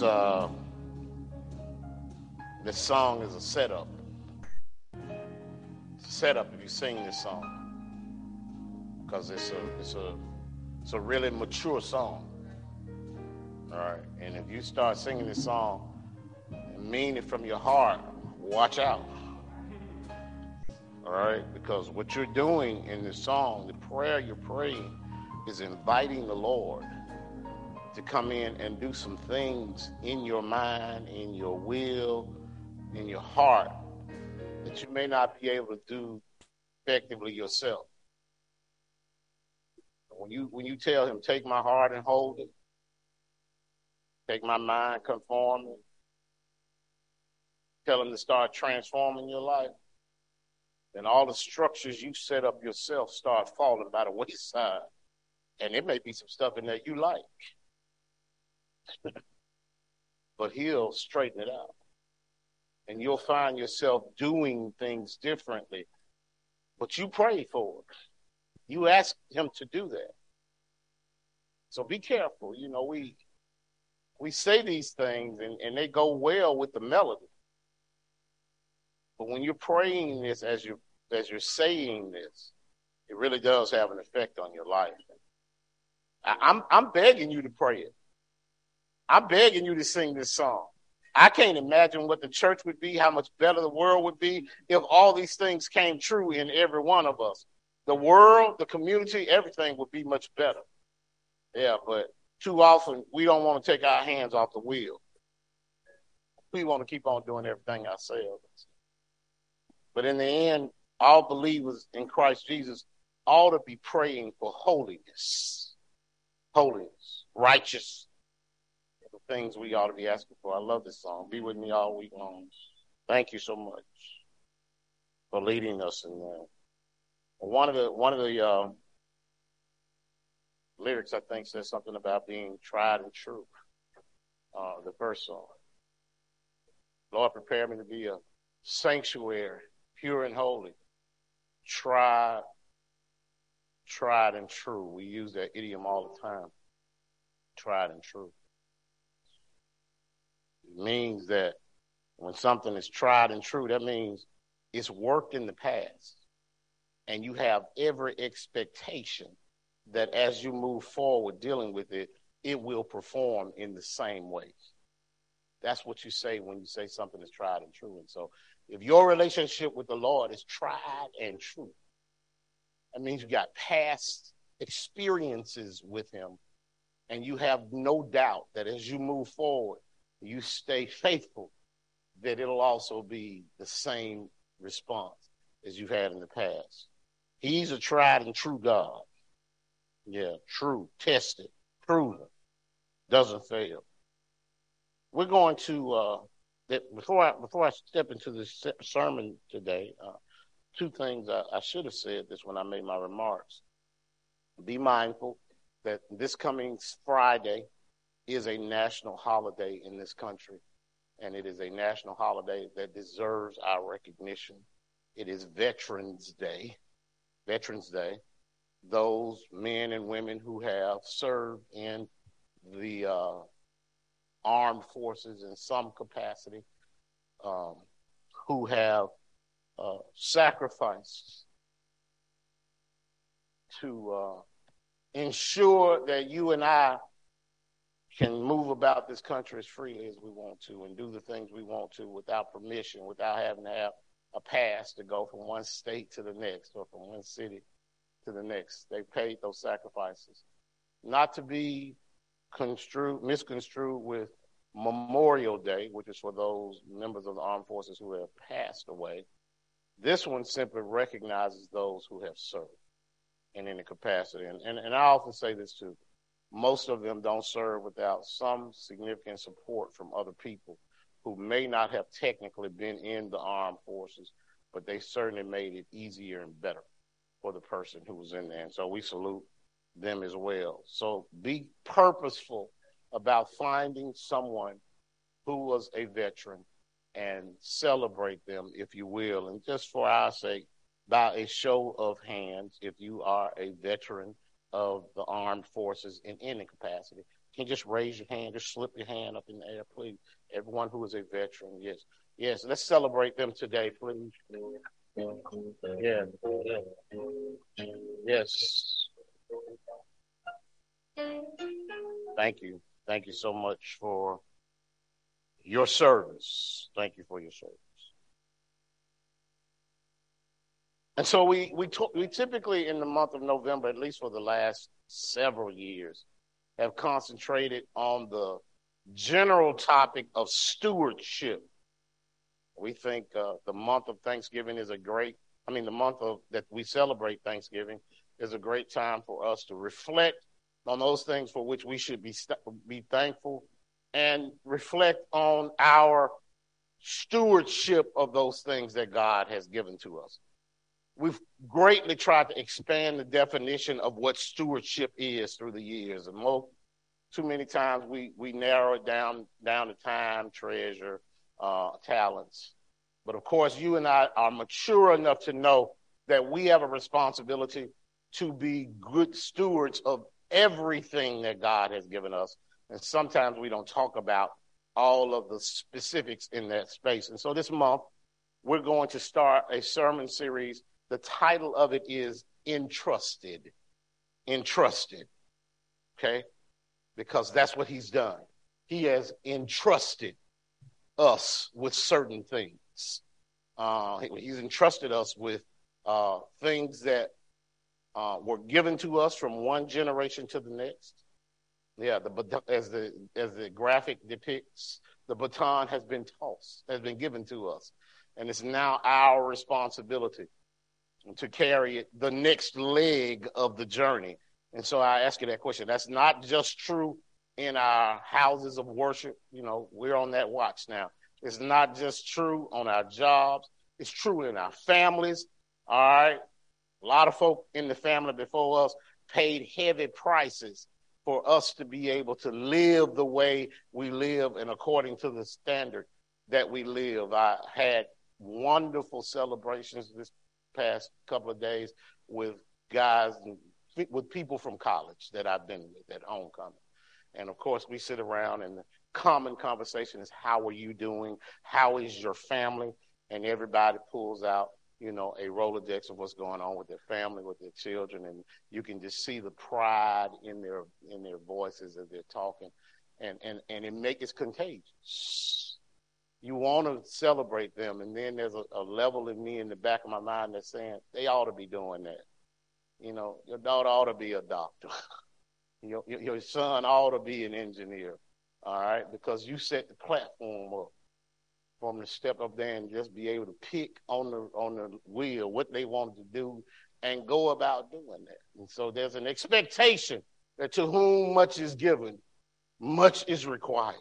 This uh, this song is a setup. It's a setup if you sing this song, because it's a it's a it's a really mature song. All right, and if you start singing this song and mean it from your heart, watch out. All right, because what you're doing in this song, the prayer you're praying, is inviting the Lord to come in and do some things in your mind, in your will, in your heart that you may not be able to do effectively yourself. When you when you tell him, take my heart and hold it, take my mind, conform it, tell him to start transforming your life, then all the structures you set up yourself start falling by the wayside. And it may be some stuff in there you like. but he'll straighten it out. And you'll find yourself doing things differently. But you pray for it. You ask him to do that. So be careful. You know, we we say these things and, and they go well with the melody. But when you're praying this as you as you're saying this, it really does have an effect on your life. I, I'm I'm begging you to pray it. I'm begging you to sing this song. I can't imagine what the church would be, how much better the world would be if all these things came true in every one of us. The world, the community, everything would be much better. Yeah, but too often we don't want to take our hands off the wheel. We want to keep on doing everything ourselves. But in the end, all believers in Christ Jesus ought to be praying for holiness, holiness, righteous, the things we ought to be asking for. I love this song. Be with me all week long. Thank you so much for leading us in there. One of the one of the uh, lyrics I think says something about being tried and true. Uh, the first song. Lord, prepare me to be a sanctuary, pure and holy, tried, tried and true. We use that idiom all the time. Tried and true. Means that when something is tried and true, that means it's worked in the past. And you have every expectation that as you move forward dealing with it, it will perform in the same way. That's what you say when you say something is tried and true. And so if your relationship with the Lord is tried and true, that means you got past experiences with Him, and you have no doubt that as you move forward, you stay faithful, that it'll also be the same response as you've had in the past. He's a tried and true God. Yeah, true, tested, proven, doesn't fail. We're going to uh, that before I before I step into this sermon today. Uh, two things I, I should have said this when I made my remarks. Be mindful that this coming Friday is a national holiday in this country, and it is a national holiday that deserves our recognition. It is Veterans Day. Veterans Day those men and women who have served in the uh, armed forces in some capacity, um, who have uh, sacrificed to uh, ensure that you and I can move about this country as freely as we want to and do the things we want to without permission, without having to have a pass to go from one state to the next or from one city to the next. They paid those sacrifices. Not to be construed, misconstrued with Memorial Day, which is for those members of the armed forces who have passed away. This one simply recognizes those who have served in any capacity. And, and, and I often say this too. Most of them don't serve without some significant support from other people who may not have technically been in the armed forces, but they certainly made it easier and better for the person who was in there. And so we salute them as well. So be purposeful about finding someone who was a veteran and celebrate them, if you will. And just for our sake, by a show of hands, if you are a veteran of the armed forces in any capacity, Can you just raise your hand? Just slip your hand up in the air, please. Everyone who is a veteran, yes. Yes, let's celebrate them today, please. Yeah. Yes. Thank you. Thank you so much for your service. Thank you for your service. And so we we, t- we typically in the month of November, at least for the last several years, have concentrated on the general topic of stewardship. We think uh, the month of Thanksgiving is a great, I mean, the month of that we celebrate Thanksgiving is a great time for us to reflect on those things for which we should be st- be thankful and reflect on our stewardship of those things that God has given to us. We've greatly tried to expand the definition of what stewardship is through the years, and most too many times we we narrow it down down to time, treasure, uh, talents. But of course, you and I are mature enough to know that we have a responsibility to be good stewards of everything that God has given us. And sometimes we don't talk about all of the specifics in that space. And so this month, we're going to start a sermon series. The title of it is Entrusted. Entrusted. Okay? Because that's what he's done. He has entrusted us with certain things. Uh, he's entrusted us with uh, things that uh, were given to us from one generation to the next. Yeah, the, as the as the graphic depicts, the baton has been tossed, has been given to us, and it's now our responsibility to carry the next leg of the journey. And so I ask you that question. That's not just true in our houses of worship. You know, we're on that watch now. It's not just true on our jobs. It's true in our families. All right. A lot of folk in the family before us paid heavy prices for us to be able to live the way we live and according to the standard that we live. I had wonderful celebrations this past couple of days with guys with people from college that I've been with at homecoming. And of course, we sit around and the common conversation is, How are you doing? How is your family? And everybody pulls out you know, a Rolodex of what's going on with their family, with their children, and you can just see the pride in their in their voices as they're talking, and and and it makes it contagious. You want to celebrate them, and then there's a, a level in me in the back of my mind that's saying they ought to be doing that. You know, your daughter ought to be a doctor. your, your your son ought to be an engineer. All right, because you set the platform up for them to step up there and just be able to pick on the on the wheel what they wanted to do and go about doing that. And so there's an expectation that to whom much is given, much is required.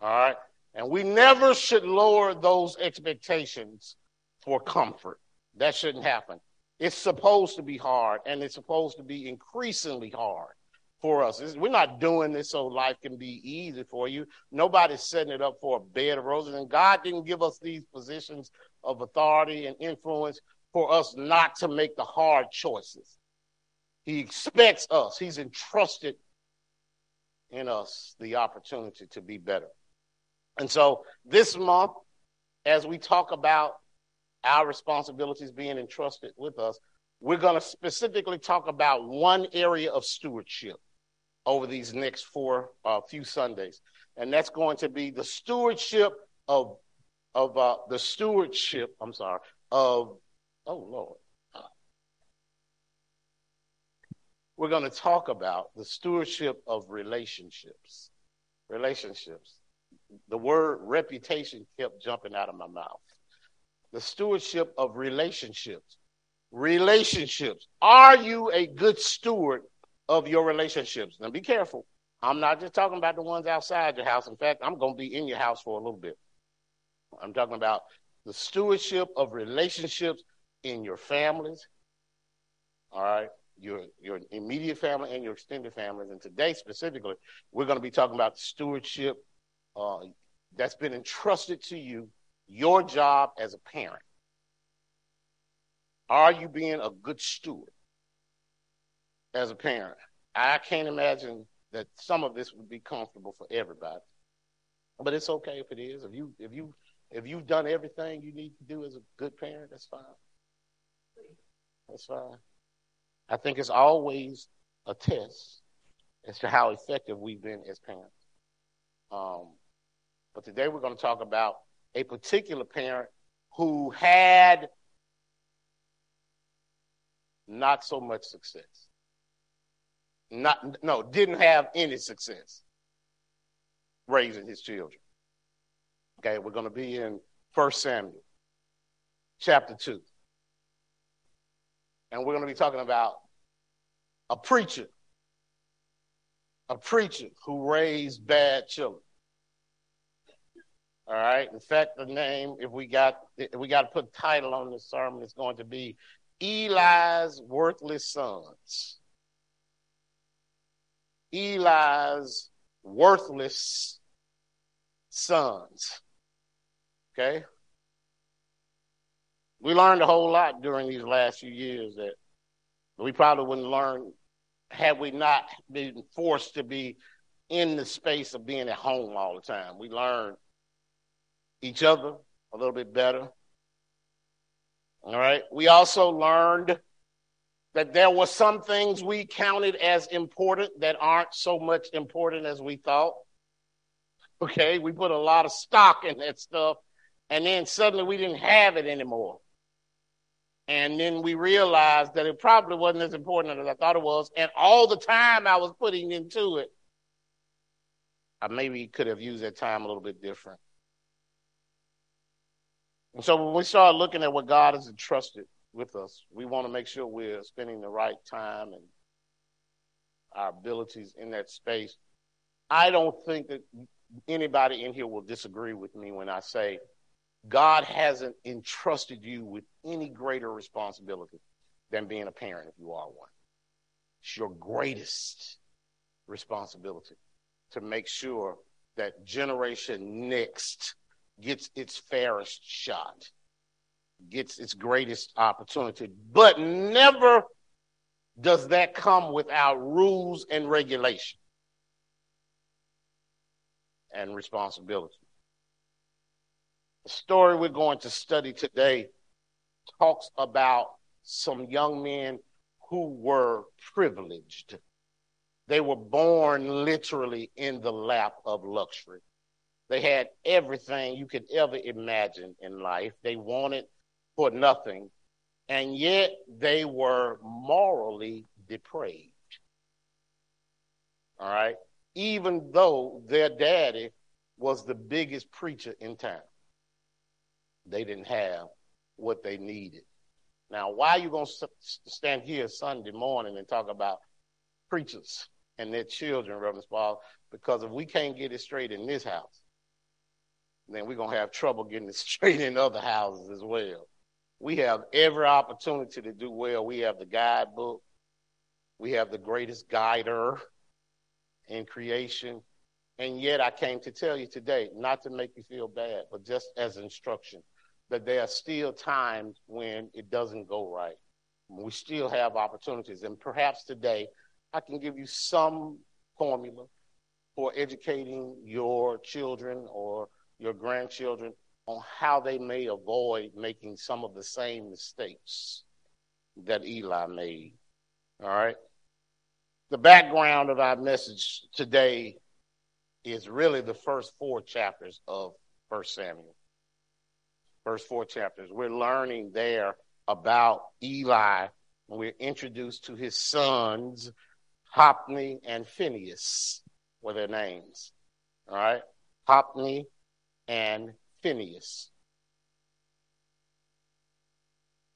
All right. And we never should lower those expectations for comfort. That shouldn't happen. It's supposed to be hard and it's supposed to be increasingly hard for us. We're not doing this so life can be easy for you. Nobody's setting it up for a bed of roses. And God didn't give us these positions of authority and influence for us not to make the hard choices. He expects us, He's entrusted in us the opportunity to be better. And so this month, as we talk about our responsibilities being entrusted with us, we're going to specifically talk about one area of stewardship over these next four uh, few Sundays, and that's going to be the stewardship of of uh, the stewardship. I'm sorry of oh Lord. We're going to talk about the stewardship of relationships. Relationships. The word reputation kept jumping out of my mouth. The stewardship of relationships. Relationships. Are you a good steward of your relationships. Now be careful. I'm not just talking about the ones outside your house. In fact, I'm going to be in your house for a little bit. I'm talking about the stewardship of relationships in your families, all right, your your immediate family and your extended families. And today specifically, we're going to be talking about stewardship uh, that's been entrusted to you, your job as a parent. Are you being a good steward? as a parent. I can't imagine that some of this would be comfortable for everybody. But it's okay if it is. If you if you if you've done everything you need to do as a good parent, that's fine. That's fine. I think it's always a test as to how effective we've been as parents. Um, but today we're going to talk about a particular parent who had not so much success. Not no, didn't have any success raising his children. Okay, we're going to be in First Samuel chapter 2. And we're going to be talking about a preacher, a preacher who raised bad children. All right. In fact, the name, if we got if we got to put title on this sermon, it's going to be Eli's worthless sons. Eli's worthless sons. Okay? We learned a whole lot during these last few years that we probably wouldn't learn had we not been forced to be in the space of being at home all the time. We learned each other a little bit better. All right. We also learned that there were some things we counted as important that aren't so much important as we thought. Okay. We put a lot of stock in that stuff, and then suddenly we didn't have it anymore. And then we realized that it probably wasn't as important as I thought it was. And all the time I was putting into it, I maybe could have used that time a little bit different. And so when we start looking at what God has entrusted with us, we want to make sure we're spending the right time and our abilities in that space. I don't think that anybody in here will disagree with me when I say God hasn't entrusted you with any greater responsibility than being a parent if you are one. It's your greatest responsibility to make sure that generation next gets its fairest shot, gets its greatest opportunity. But never does that come without rules and regulation and responsibility. The story we're going to study today talks about some young men who were privileged. They were born literally in the lap of luxury. They had everything you could ever imagine in life. They wanted for nothing, and yet they were morally depraved. All right? Even though their daddy was the biggest preacher in town, they didn't have what they needed. Now, why are you going to stand here Sunday morning and talk about preachers and their children, Reverend Paul? Because if we can't get it straight in this house, then we're going to have trouble getting it straight in other houses as well. We have every opportunity to do well. We have the guidebook. We have the greatest guider in creation. And yet I came to tell you today, not to make you feel bad, but just as instruction, that there are still times when it doesn't go right. We still have opportunities. And perhaps today I can give you some formula for educating your children or your grandchildren on how they may avoid making some of the same mistakes that Eli made. All right. The background of our message today is really the first four chapters of First Samuel. First four chapters. We're learning there about Eli. We're introduced to his sons, Hophni and Phineas, were their names. All right. Hophni and Phineas.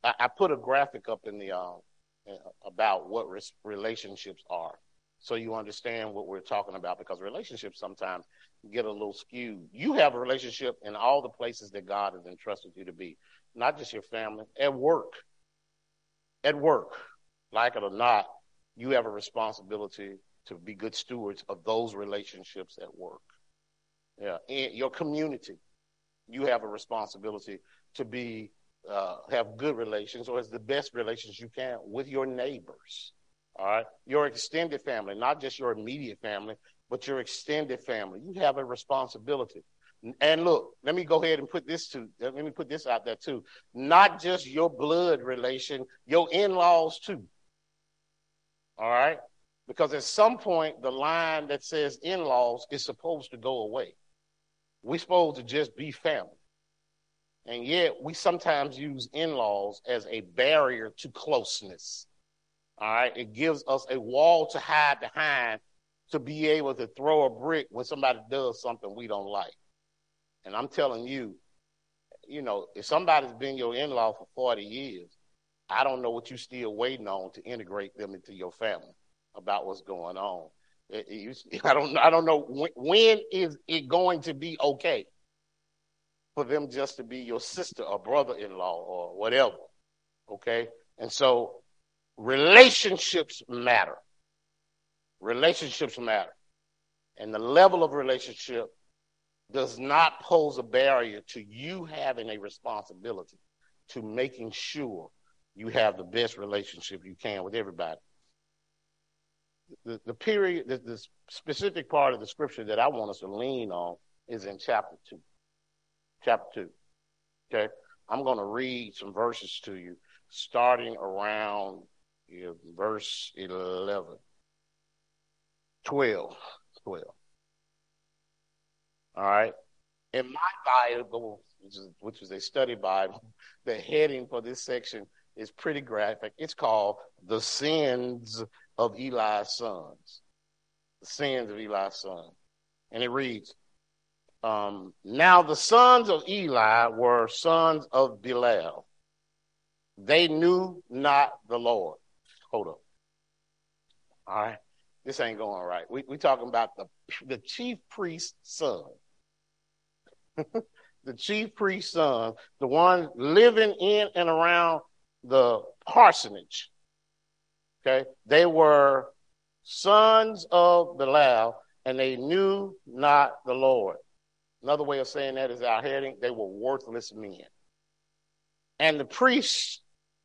I, I put a graphic up in the uh, about what relationships are, so you understand what we're talking about. Because relationships sometimes get a little skewed. You have a relationship in all the places that God has entrusted you to be, not just your family, at work. At work, like it or not, you have a responsibility to be good stewards of those relationships at work. Yeah, in your community, you have a responsibility to be uh, have good relations or as the best relations you can with your neighbors. All right. Your extended family, not just your immediate family, but your extended family. You have a responsibility. And look, let me go ahead and put this to let me put this out there too. Not just your blood relation, your in-laws too. All right? Because at some point the line that says in-laws is supposed to go away. We're supposed to just be family. And yet we sometimes use in-laws as a barrier to closeness. All right. It gives us a wall to hide behind to be able to throw a brick when somebody does something we don't like. And I'm telling you, you know, if somebody's been your in-law for 40 years, I don't know what you're still waiting on to integrate them into your family about what's going on. I don't, I don't know when, when is it going to be okay for them just to be your sister or brother-in-law or whatever. Okay. And so relationships matter. Relationships matter. And the level of relationship does not pose a barrier to you having a responsibility to making sure you have the best relationship you can with everybody. The, the period, the, the specific part of the scripture that I want us to lean on is in chapter 2. Chapter 2. Okay? I'm going to read some verses to you starting around you know, verse 11. 12. 12. All right. In my Bible, which is, which is a study Bible, the heading for this section is pretty graphic. It's called The Sins of Eli's Sons. The Sins of Eli's Sons. And it reads um, Now the sons of Eli were sons of Belial. They knew not the Lord. Hold up. All right. This ain't going right. We we talking about the the chief priest's son. the chief priest's son, the one living in and around the parsonage. Okay? They were sons of Belial, and they knew not the Lord. Another way of saying that is our heading, they were worthless men. And the priest's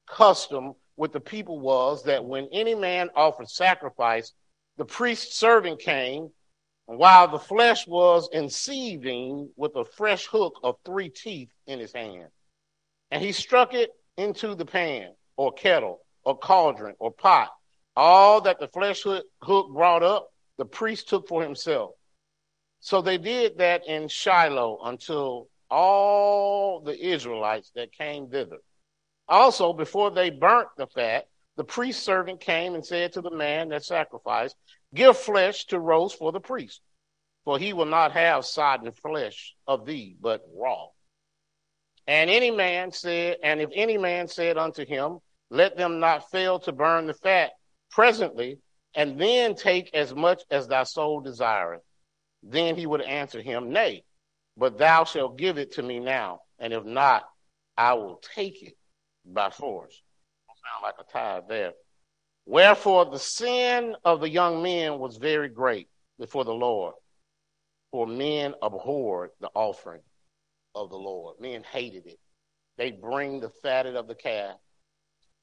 custom with the people was that when any man offered sacrifice, the priest's servant came, and while the flesh was in seething with a flesh hook of three teeth in his hand, and he struck it into the pan or kettle or cauldron or pot. All that the flesh hook, brought up, the priest took for himself. So they did that in Shiloh until all the Israelites that came thither also, before they burnt the fat, the priest servant came and said to the man that sacrificed, Give flesh to roast for the priest, for he will not have sodden flesh of thee, but raw. And any man said, and if any man said unto him, Let them not fail to burn the fat presently, and then take as much as thy soul desireth, then he would answer him, Nay, but thou shalt give it to me now, and if not, I will take it by force. Sound like a tithe there. Wherefore the sin of the young men was very great before the Lord, for men abhorred the offering of the Lord. Men hated it. They bring the fatted of the calf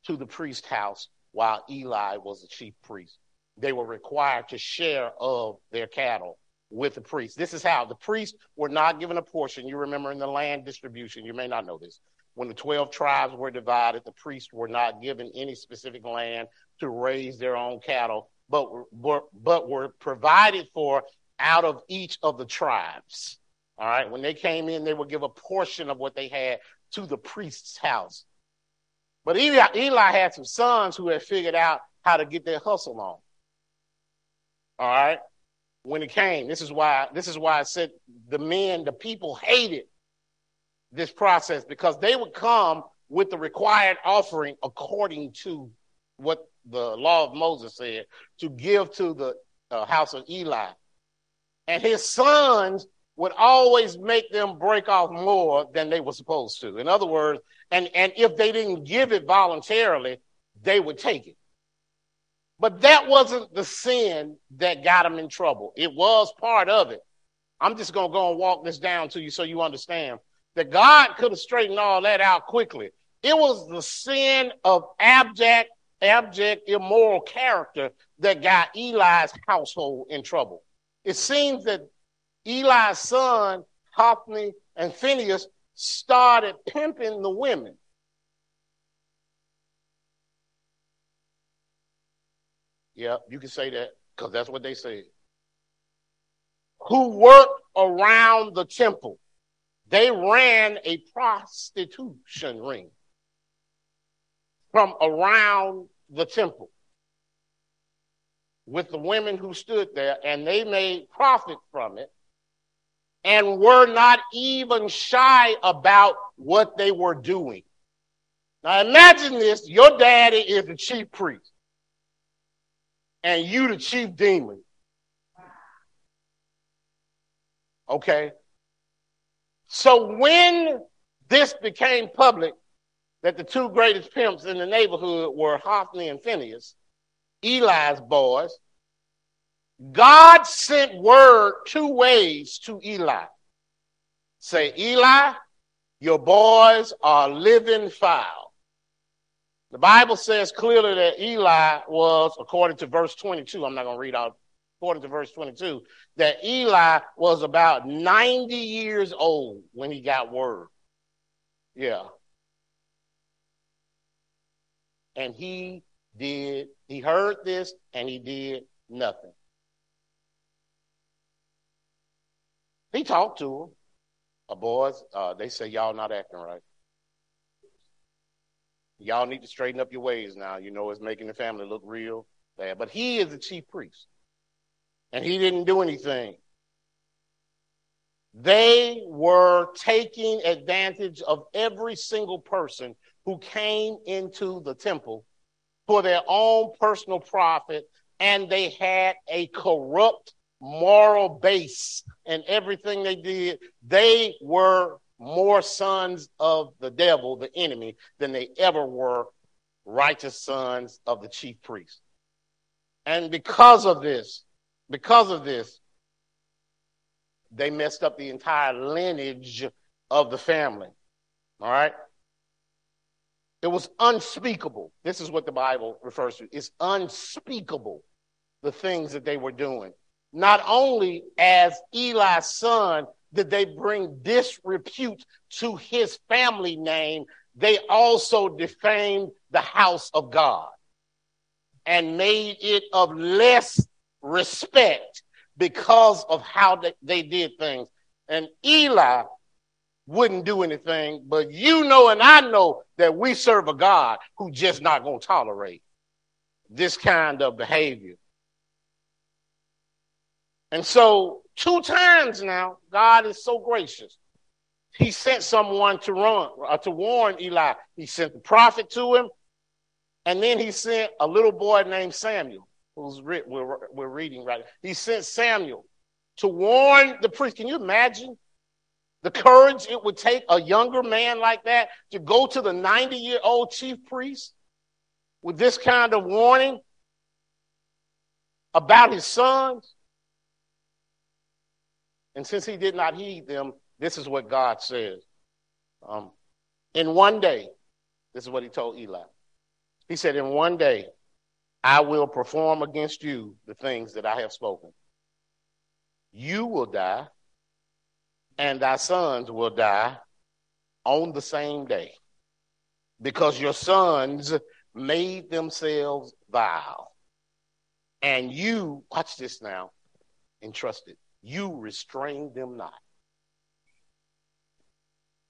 to the priest's house while Eli was the chief priest. They were required to share of their cattle with the priest. This is how the priests were not given a portion. You remember in the land distribution, you may not know this when the 12 tribes were divided, the priests were not given any specific land to raise their own cattle, but were, but were provided for out of each of the tribes. All right. When they came in, they would give a portion of what they had to the priest's house. But Eli, Eli had some sons who had figured out how to get their hustle on. All right. When it came, this is why this is why I said the men, the people hated this process because they would come with the required offering according to what the law of Moses said to give to the uh, house of Eli. And his sons would always make them break off more than they were supposed to. In other words, and, and if they didn't give it voluntarily, they would take it. But that wasn't the sin that got them in trouble. It was part of it. I'm just going to go and walk this down to you so you understand that God could have straightened all that out quickly. It was the sin of abject abject, immoral character that got Eli's household in trouble. It seems that Eli's son, Hophni, and Phineas started pimping the women. Yeah, you can say that because that's what they said. Who worked around the temple. They ran a prostitution ring from around the temple with the women who stood there, and they made profit from it and were not even shy about what they were doing. Now imagine this your daddy is the chief priest, and you the chief demon. Okay? So when this became public, that the two greatest pimps in the neighborhood were Hophni and Phineas, Eli's boys, God sent word two ways to Eli. Say, Eli, your boys are living foul. The Bible says clearly that Eli was, according to verse 22, I'm not going to read out, according to verse 22, that Eli was about 90 years old when he got word. Yeah. And he did, he heard this and he did nothing. He talked to them. Uh, boys, uh, they say y'all not acting right. Y'all need to straighten up your ways now. You know it's making the family look real bad. But he is the chief priest. And he didn't do anything. They were taking advantage of every single person who came into the temple for their own personal profit, and they had a corrupt moral base and everything they did, they were more sons of the devil, the enemy, than they ever were righteous sons of the chief priest. And because of this, because of this, they messed up the entire lineage of the family. All right? It was unspeakable. This is what the Bible refers to. It's unspeakable, the things that they were doing. Not only as Eli's son did they bring disrepute to his family name, they also defamed the house of God and made it of less respect because of how they, did things. And Eli wouldn't do anything, but you know and I know that we serve a God who just not going to tolerate this kind of behavior. And so, two times now, God is so gracious. He sent someone to run uh, to warn Eli. He sent the prophet to him, and then he sent a little boy named Samuel, who's re- we're, we're reading right. He sent Samuel to warn the priest. Can you imagine the courage it would take a younger man like that to go to the 90 year old chief priest with this kind of warning about his sons? And since he did not heed them, this is what God says. Um, in one day, this is what he told Eli. He said, In one day, I will perform against you the things that I have spoken. You will die, and thy sons will die on the same day, because your sons made themselves vile. And you, watch this now, entrusted you restrain them not.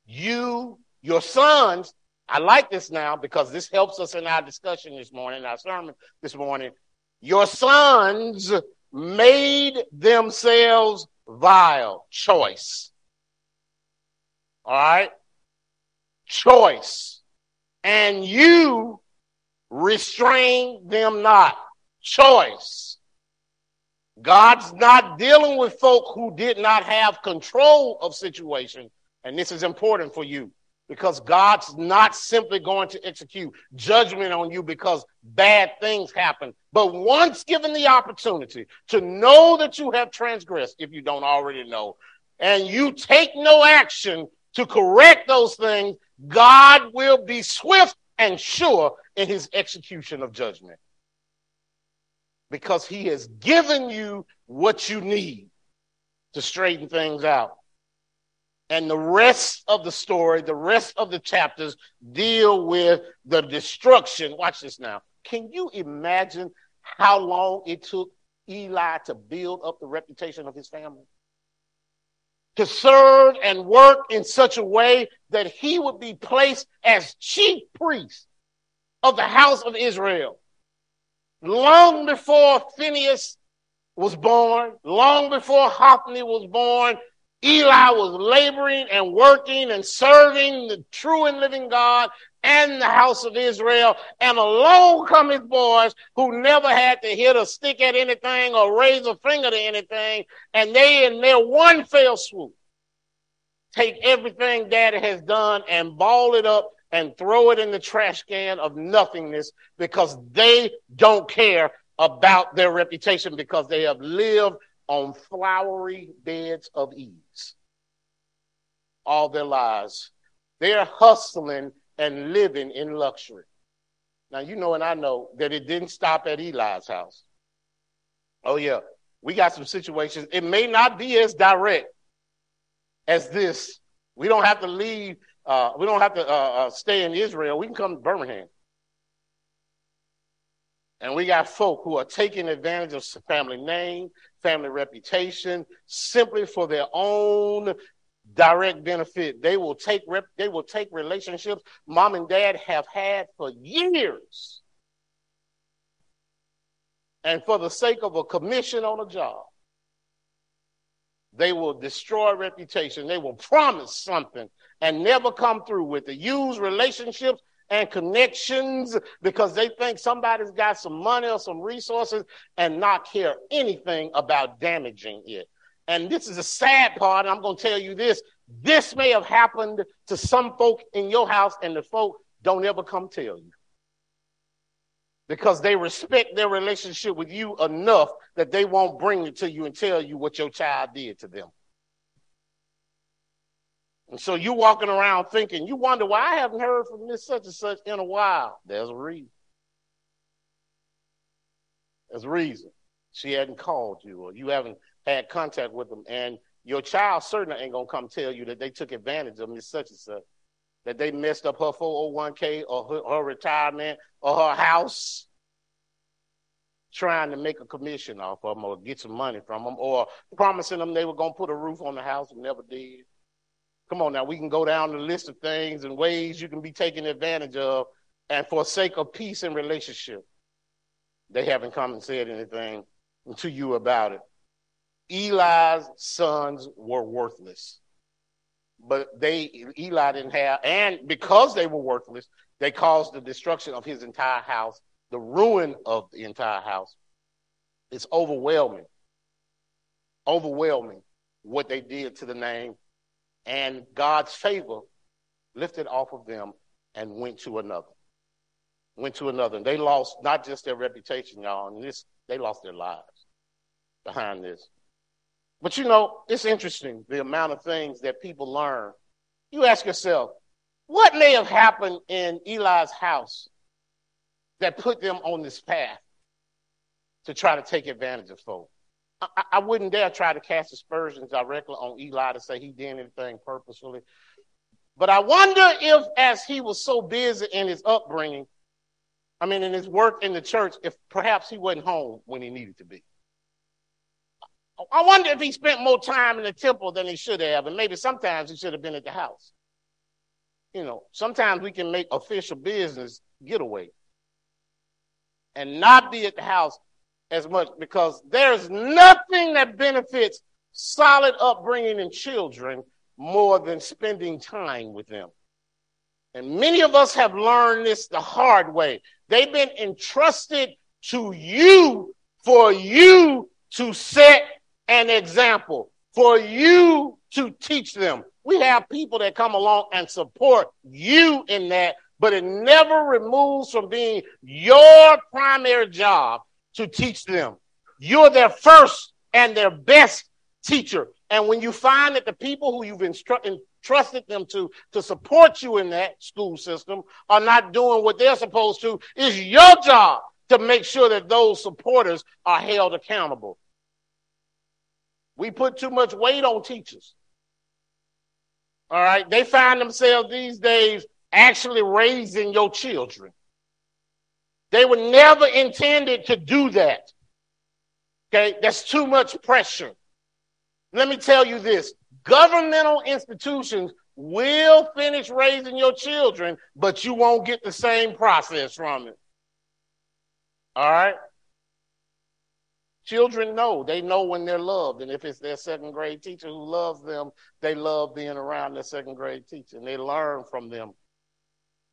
You, your sons, I like this now because this helps us in our discussion this morning, our sermon this morning. Your sons made themselves vile. Choice. All right? Choice. And you restrain them not. Choice. God's not dealing with folk who did not have control of situation. And this is important for you because God's not simply going to execute judgment on you because bad things happen. But once given the opportunity to know that you have transgressed, if you don't already know, and you take no action to correct those things, God will be swift and sure in his execution of judgment. Because he has given you what you need to straighten things out. And the rest of the story, the rest of the chapters deal with the destruction. Watch this now. Can you imagine how long it took Eli to build up the reputation of his family? To serve and work in such a way that he would be placed as chief priest of the house of Israel. Long before Phineas was born, long before Hophni was born, Eli was laboring and working and serving the true and living God and the house of Israel. And along come his boys who never had to hit a stick at anything or raise a finger to anything. And they, in their one fell swoop, take everything daddy has done and ball it up and throw it in the trash can of nothingness because they don't care about their reputation because they have lived on flowery beds of ease all their lives. They're hustling and living in luxury. Now, you know, and I know that it didn't stop at Eli's house. Oh, yeah. We got some situations. It may not be as direct as this. We don't have to leave, uh, we don't have to uh, uh, stay in Israel. We can come to Birmingham. And we got folk who are taking advantage of family name, family reputation, simply for their own direct benefit. They will take rep, they will take relationships mom and dad have had for years. And for the sake of a commission on a job, they will destroy reputation. They will promise something and never come through with it. Use relationships and connections because they think somebody's got some money or some resources and not care anything about damaging it. And this is the sad part. I'm going to tell you this. This may have happened to some folk in your house, and the folk don't ever come tell you. Because they respect their relationship with you enough that they won't bring it to you and tell you what your child did to them. And so you're walking around thinking, you wonder why I haven't heard from Miss Such and Such in a while. There's a reason. There's a reason. She hadn't called you or you haven't had contact with them. And your child certainly ain't gonna come tell you that they took advantage of Miss Such and Such, that they messed up her 401k or her, her retirement or her house trying to make a commission off of them or get some money from them or promising them they were going to put a roof on the house and never did. Come on now, we can go down the list of things and ways you can be taken advantage of. And for sake of peace and relationship, they haven't come and said anything to you about it. Eli's sons were worthless. But they Eli didn't have, and because they were worthless, they caused the destruction of his entire house, the ruin of the entire house. It's overwhelming. Overwhelming what they did to the name and God's favor lifted off of them and went to another. Went to another. And they lost not just their reputation, y'all, and this they lost their lives behind this. But you know, it's interesting the amount of things that people learn. You ask yourself, what may have happened in Eli's house that put them on this path to try to take advantage of folks? I, I wouldn't dare try to cast aspersions directly on Eli to say he did anything purposefully. But I wonder if, as he was so busy in his upbringing, I mean, in his work in the church, if perhaps he wasn't home when he needed to be. I wonder if he spent more time in the temple than he should have, and maybe sometimes he should have been at the house. You know, sometimes we can make official business getaway and not be at the house as much because there's nothing that benefits solid upbringing in children more than spending time with them. And many of us have learned this the hard way. They've been entrusted to you for you to set an example, for you to teach them. We have people that come along and support you in that, but it never removes from being your primary job to teach them. You're their first and their best teacher. And when you find that the people who you've instru- entrusted them to to support you in that school system are not doing what they're supposed to, it's your job to make sure that those supporters are held accountable. We put too much weight on teachers. All right. They find themselves these days actually raising your children. They were never intended to do that. Okay. That's too much pressure. Let me tell you this governmental institutions will finish raising your children, but you won't get the same process from it. All right? Children know. They know when they're loved. And if it's their second grade teacher who loves them, they love being around their second grade teacher. And they learn from them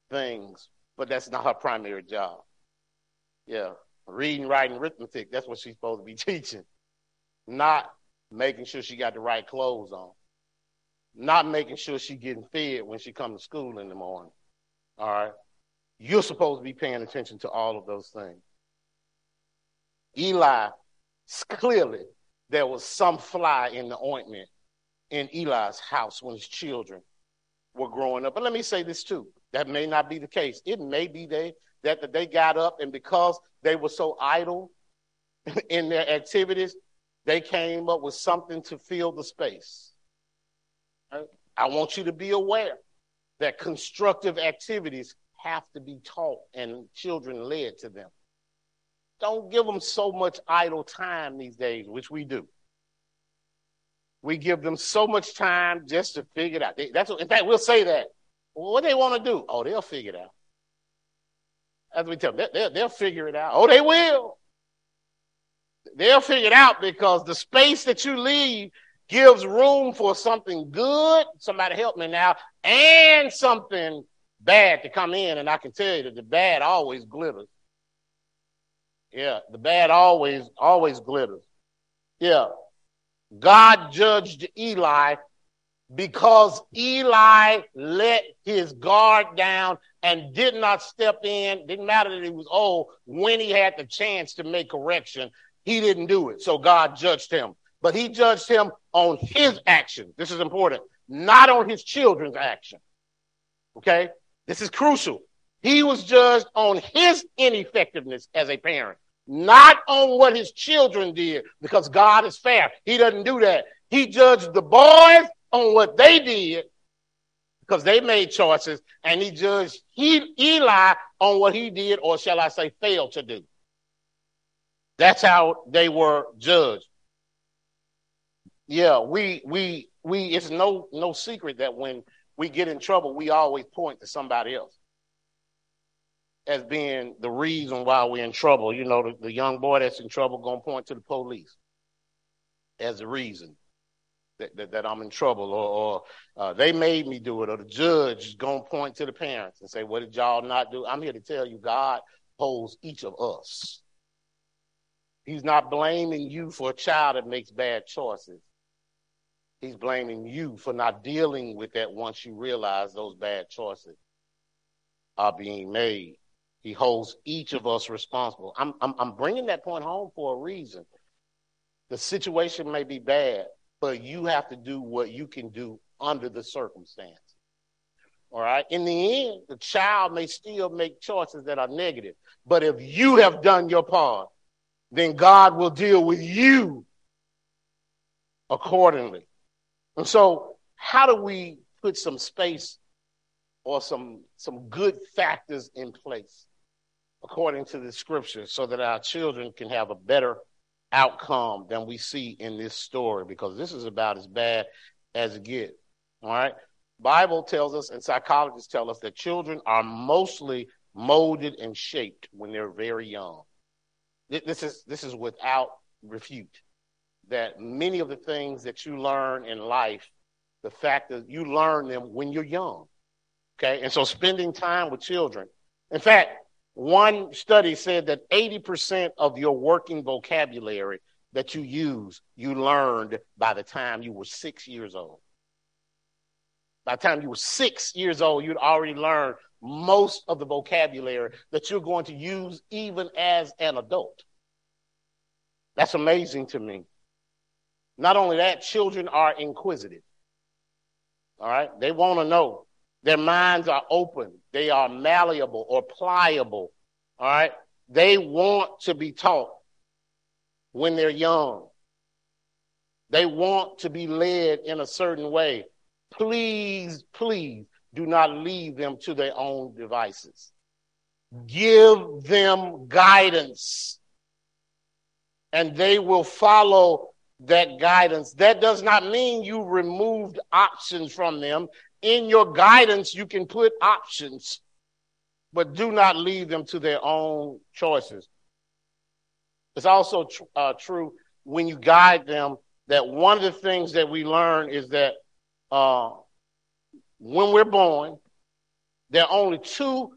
things. But that's not her primary job. Yeah. Reading, writing, arithmetic, that's what she's supposed to be teaching. Not making sure she got the right clothes on. Not making sure she getting fed when she comes to school in the morning. All right. You're supposed to be paying attention to all of those things. Eli clearly there was some fly in the ointment in Eli's house when his children were growing up. But let me say this too. That may not be the case. It may be they that they got up and because they were so idle in their activities, they came up with something to fill the space. I want you to be aware that constructive activities have to be taught and children led to them. Don't give them so much idle time these days, which we do. We give them so much time just to figure it out. They, that's what, in fact, we'll say that. Well, what they want to do? Oh, they'll figure it out. As we tell them, they, will they'll figure it out. Oh, they will. They'll figure it out because the space that you leave gives room for something good. Somebody help me now, and something bad to come in. And I can tell you that the bad always glitters. Yeah, the bad always, always glitters. Yeah. God judged Eli because Eli let his guard down and did not step in. Didn't matter that he was old when he had the chance to make correction. He didn't do it. So God judged him. But he judged him on his action. This is important, not on his children's action. Okay? This is crucial. He was judged on his ineffectiveness as a parent not on what his children did, because God is fair. He doesn't do that. He judged the boys on what they did because they made choices, and he judged he, Eli on what he did, or shall I say, failed to do. That's how they were judged. Yeah, we we we. It's no no secret that when we get in trouble, we always point to somebody else as being the reason why we're in trouble. You know, the, the young boy that's in trouble to point to the police as the reason that, that, that I'm in trouble, or, or uh, they made me do it, or the judge is going to point to the parents and say, What did y'all not do? I'm here to tell you, God holds each of us. He's not blaming you for a child that makes bad choices. He's blaming you for not dealing with that once you realize those bad choices are being made. He holds each of us responsible. I'm, I'm, I'm bringing that point home for a reason. The situation may be bad, but you have to do what you can do under the circumstances. All right. In the end, the child may still make choices that are negative. But if you have done your part, then God will deal with you accordingly. And so, how do we put some space or some, some good factors in place? according to the scripture so that our children can have a better outcome than we see in this story because this is about as bad as it gets. All right. Bible tells us and psychologists tell us that children are mostly molded and shaped when they're very young. This is this is without refute that many of the things that you learn in life, the fact that you learn them when you're young. Okay. And so spending time with children. In fact, one study said that 80% of your working vocabulary that you use, you learned by the time you were six years old. By the time you were six years old, you'd already learned most of the vocabulary that you're going to use even as an adult. That's amazing to me. Not only that, children are inquisitive. All right? They want to know. Their minds are open. They are malleable or pliable. All right? They want to be taught when they're young. They want to be led in a certain way. Please, please do not leave them to their own devices. Give them guidance and they will follow that guidance. That does not mean you removed options from them. In your guidance, you can put options, but do not leave them to their own choices. It's also tr- uh, true when you guide them that one of the things that we learn is that uh, when we're born, there are only two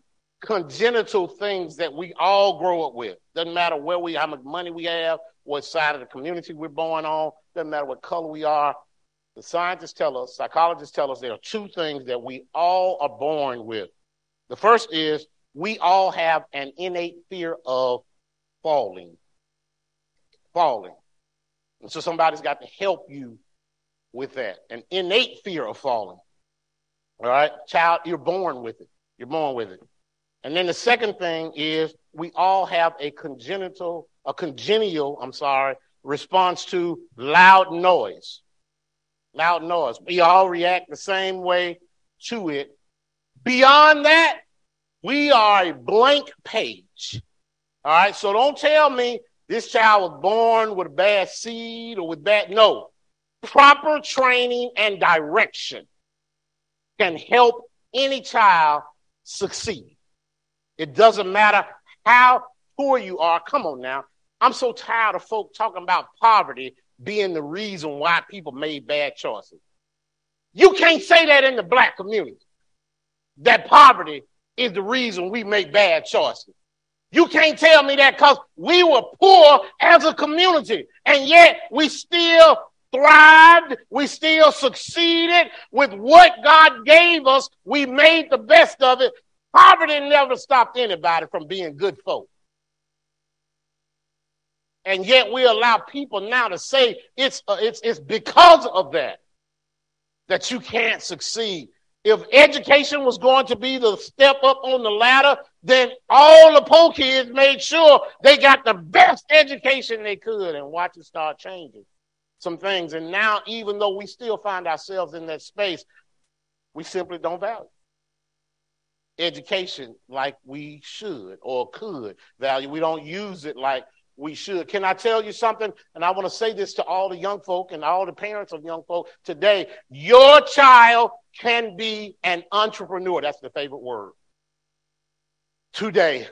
congenital things that we all grow up with. Doesn't matter where we, how much money we have, what side of the community we're born on. Doesn't matter what color we are. The scientists tell us, psychologists tell us, there are two things that we all are born with. The first is we all have an innate fear of falling. Falling. And so somebody's got to help you with that. An innate fear of falling. All right? Child, you're born with it. You're born with it. And then the second thing is we all have a congenital, a congenial, I'm sorry, response to loud noise. Loud noise. We all react the same way to it. Beyond that, we are a blank page. All right. So don't tell me this child was born with a bad seed or with bad. No. Proper training and direction can help any child succeed. It doesn't matter how poor you are. Come on now. I'm so tired of folk talking about poverty being the reason why people made bad choices. You can't say that in the black community, that poverty is the reason we make bad choices. You can't tell me that because we were poor as a community, and yet we still thrived. We still succeeded with what God gave us. We made the best of it Poverty never stopped anybody from being good folk. And yet we allow people now to say it's, uh, it's, it's because of that that you can't succeed. If education was going to be the step up on the ladder, then all the poor kids made sure they got the best education they could and watch it start changing some things. And now, even though we still find ourselves in that space, we simply don't value education like we should or could value. We don't use it like we should. Can I tell you something? And I want to say this to all the young folk and all the parents of young folk today. Your child can be an entrepreneur. That's the favorite word. Today.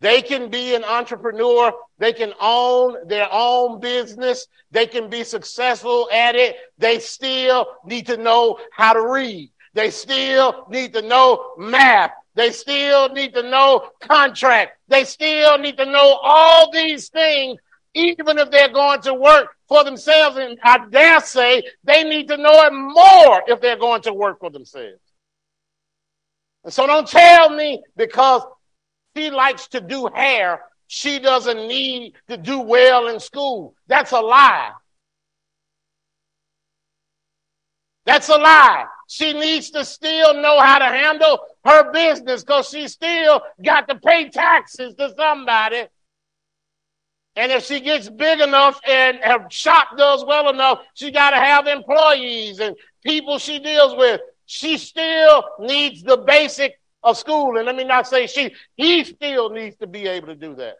They can be an entrepreneur. They can own their own business. They can be successful at it. They still need to know how to read. They still need to know math. They still need to know contract. They still need to know all these things, even if they're going to work for themselves. And I dare say they need to know it more if they're going to work for themselves. And so don't tell me because she likes to do hair, she doesn't need to do well in school. That's a lie. That's a lie. She needs to still know how to handle her business because she still got to pay taxes to somebody. And if she gets big enough and her shop does well enough, she got to have employees and people she deals with. She still needs the basic of school. And let me not say she, he still needs to be able to do that.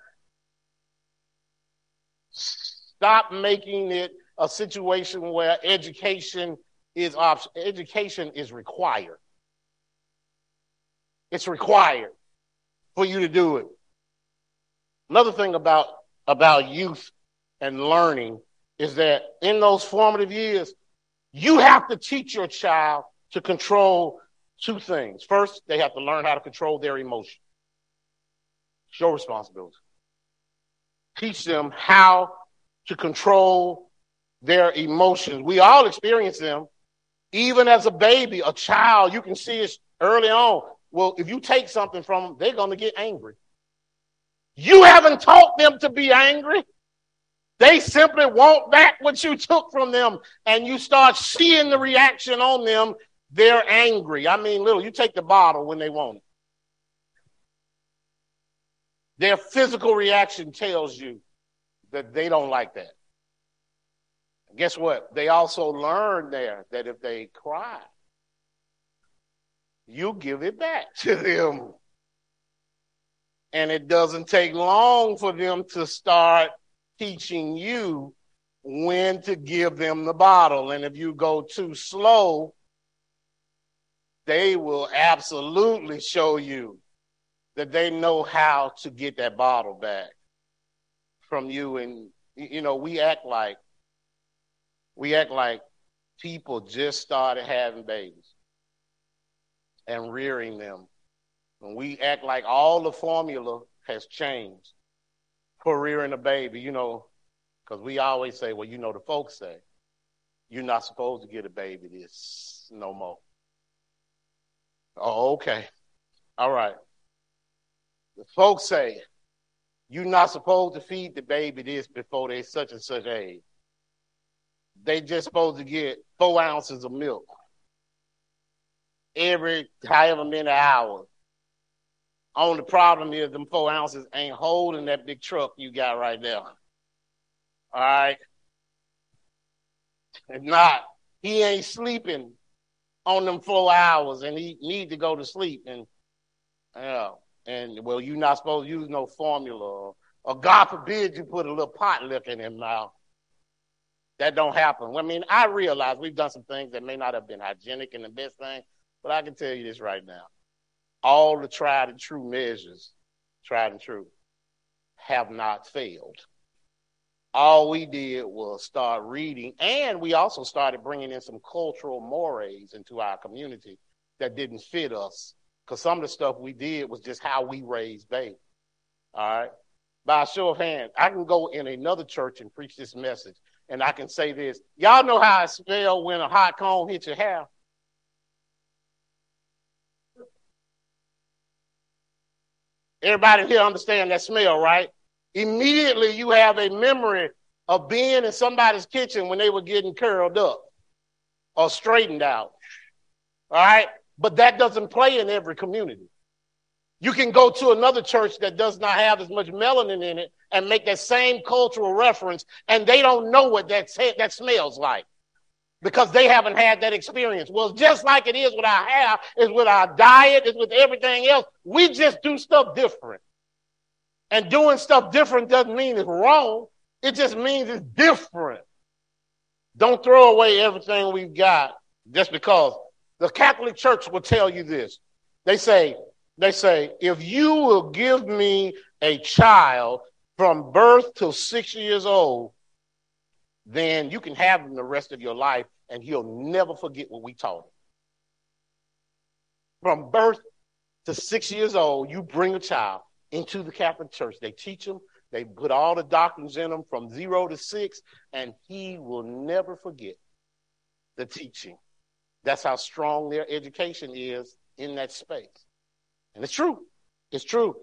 Stop making it a situation where education is option. Education is required. It's required for you to do it. Another thing about, about youth and learning is that in those formative years, you have to teach your child to control two things. First, they have to learn how to control their emotions. It's your responsibility. Teach them how to control their emotions. We all experience them even as a baby, a child, you can see it early on. Well, if you take something from them, they're going to get angry. You haven't taught them to be angry. They simply want back what you took from them, and you start seeing the reaction on them. They're angry. I mean, little, you take the bottle when they want it. Their physical reaction tells you that they don't like that. Guess what? They also learn there that if they cry, you give it back to them. And it doesn't take long for them to start teaching you when to give them the bottle. And if you go too slow, they will absolutely show you that they know how to get that bottle back from you. And, you know, we act like, we act like people just started having babies and rearing them. And we act like all the formula has changed for rearing a baby, you know, because we always say, well, you know, the folks say, you're not supposed to get a baby this no more. Oh, okay. All right. The folks say, you're not supposed to feed the baby this before they such and such age. They just supposed to get four ounces of milk every however many hours. Only problem is them four ounces ain't holding that big truck you got right there. All right. If not, he ain't sleeping on them four hours and he need to go to sleep. And yeah, and well, you're not supposed to use no formula or, or God forbid you put a little pot lick in him now. That don't happen. I mean, I realize we've done some things that may not have been hygienic and the best thing, but I can tell you this right now. All the tried and true measures, tried and true, have not failed. All we did was start reading, and we also started bringing in some cultural mores into our community that didn't fit us. Because some of the stuff we did was just how we raised babies. All right? By a show of hands, I can go in another church and preach this message, and I can say this. Y'all know how it spell when a hot comb hits your hair? Everybody here understand that smell, right? Immediately you have a memory of being in somebody's kitchen when they were getting curled up or straightened out. All right? But that doesn't play in every community. You can go to another church that does not have as much melanin in it and make that same cultural reference, and they don't know what that, that smells like because they haven't had that experience. Well, just like it is with our hair, is with our diet, is with everything else. We just do stuff different. And doing stuff different doesn't mean it's wrong. It just means it's different. Don't throw away everything we've got just because the Catholic Church will tell you this. They say, they say, if you will give me a child from birth till six years old, then you can have him the rest of your life and he'll never forget what we taught him. From birth to six years old, you bring a child into the Catholic Church. They teach him, they put all the doctrines in him from zero to six, and he will never forget the teaching. That's how strong their education is in that space. And it's true. It's true.